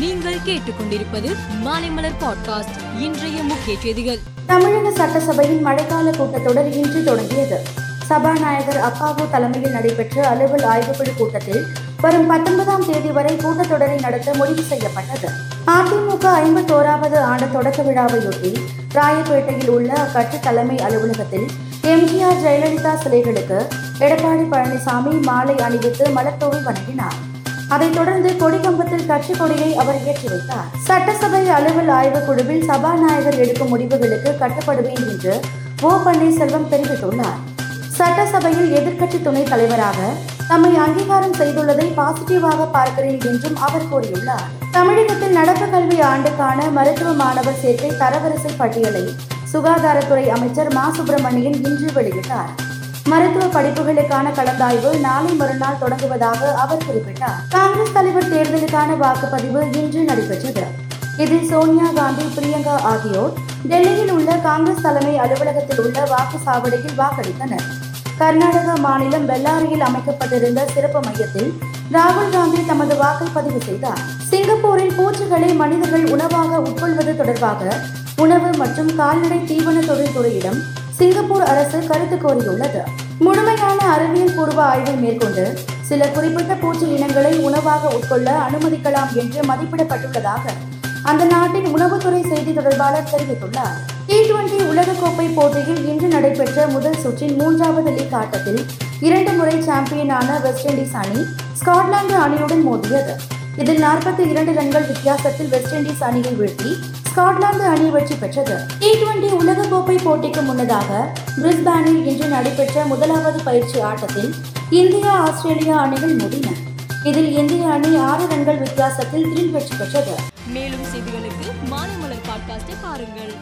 நீங்கள் கேட்டுக்கொண்டிருப்பது மாலைமலர் பாட்காஸ்ட் இன்றைய முக்கிய செய்திகள். தமிழக சட்டசபையின் மழைக்கால கூட்டத்தொடர் இன்று தொடங்கியது. சபாநாயகர் அப்பாவு தலைமையில் நடைபெற்ற அலுவல் ஆய்வுக்குழு கூட்டத்தில் வரும் பத்தொன்பதாம் தேதி வரை கூட்டத்தொடரை நடத்த முடிவு செய்யப்பட்டது. அதிமுக ஐம்பத்தோராவது ஆண்டு தொடக்க விழாவையொட்டி ராயப்பேட்டையில் உள்ள அக்கட்சி தலைமை அலுவலகத்தில் எம்ஜிஆர் ஜெயலலிதா சிலைகளுக்கு எடப்பாடி பழனிசாமி மாலை அணிவித்து மலர்தூவி வணங்கினார். அதைத் தொடர்ந்து கொடிக்கம்பத்தில் கட்சி கொடியை அவர் ஏற்றி வைத்தார். சட்டசபை அலுவல் ஆய்வுக் குழுவில் சபாநாயகர் எடுக்கும் முடிவுகளுக்கு கட்டுப்படுவேன் என்று ஓ. பன்னீர்செல்வம் தெரிவித்துள்ளார். சட்டசபையில் எதிர்க்கட்சி துணைத் தலைவராக தம்மை அங்கீகாரம் செய்துள்ளதை பாசிட்டிவாக பார்க்கிறேன் என்றும் அவர் கூறியுள்ளார். தமிழகத்தில் நடப்பு கல்வி ஆண்டுக்கான மருத்துவ மாணவர் சேர்க்கை தரவரிசை பட்டியலை சுகாதாரத்துறை அமைச்சர் மா. சுப்பிரமணியன் இன்று வெளியிட்டார். மருத்துவ படிப்புகளுக்கான கலந்தாய்வு நாளை மறுநாள் தொடங்குவதாக அவர் குறிப்பிட்டார். காங்கிரஸ் தலைவர் தேர்தலுக்கான வாக்குப்பதிவு இன்று நடைபெற்றது. இதில் சோனியா காந்தி பிரியங்கா ஆகியோர் டெல்லியில் உள்ள காங்கிரஸ் தலைமை அலுவலகத்தில் உள்ள வாக்கு சாவடியில் வாக்களித்தனர். கர்நாடக மாநிலம் பெல்லாரியில் அமைக்கப்பட்டிருந்த சிறப்பு மையத்தில் ராகுல் காந்தி தமது வாக்கை பதிவு செய்தார். சிங்கப்பூரில் பூச்சிகளை மனிதர்கள் உணவாக உட்கொள்வது தொடர்பாக உணவு மற்றும் கால்நடை தீவன தொழில்துறையிடம் சிங்கப்பூர் அரசு கருத்து கோரியுள்ளது. முழுமையான அறிவியல் பூர்வ ஆய்வை மேற்கொண்டு சில குறிப்பிட்ட பூச்சி இனங்களை உணவாக உட்கொள்ள அனுமதிக்கலாம் என்று மதிப்பிடப்பட்டுள்ளதாக அந்த நாட்டின் உணவுத்துறை செய்தி தொடர்பாளர் தெரிவித்துள்ளார். டி டுவெண்டி உலகக்கோப்பை போட்டியில் இன்று நடைபெற்ற முதல் சுற்றின் மூன்றாவது லீக் ஆட்டத்தில் இரண்டு முறை சாம்பியனான வெஸ்ட் இண்டீஸ் அணி ஸ்காட்லாந்து அணியுடன் மோதியது. இதில் நாற்பத்தி இரண்டு ரன்கள் வித்தியாசத்தில் வெஸ்ட் இண்டீஸ் அணியை வீழ்த்தி ஸ்காட்லாந்து அணி வெற்றி பெற்றது. டி டுவெண்டி உலகக்கோப்பை போட்டிக்கு முன்னதாக பிரிஸ்பேனில் இன்று நடைபெற்ற முதலாவது பயிற்சி ஆட்டத்தில் இந்தியா ஆஸ்திரேலியா அணிகள் மோதின. இதில் இந்திய அணி ஆறு ரன்கள் வித்தியாசத்தில் த்ரில் வெற்றி பெற்றது. மேலும் செய்திகளுக்கு பாட்காஸ்டை பாருங்கள்.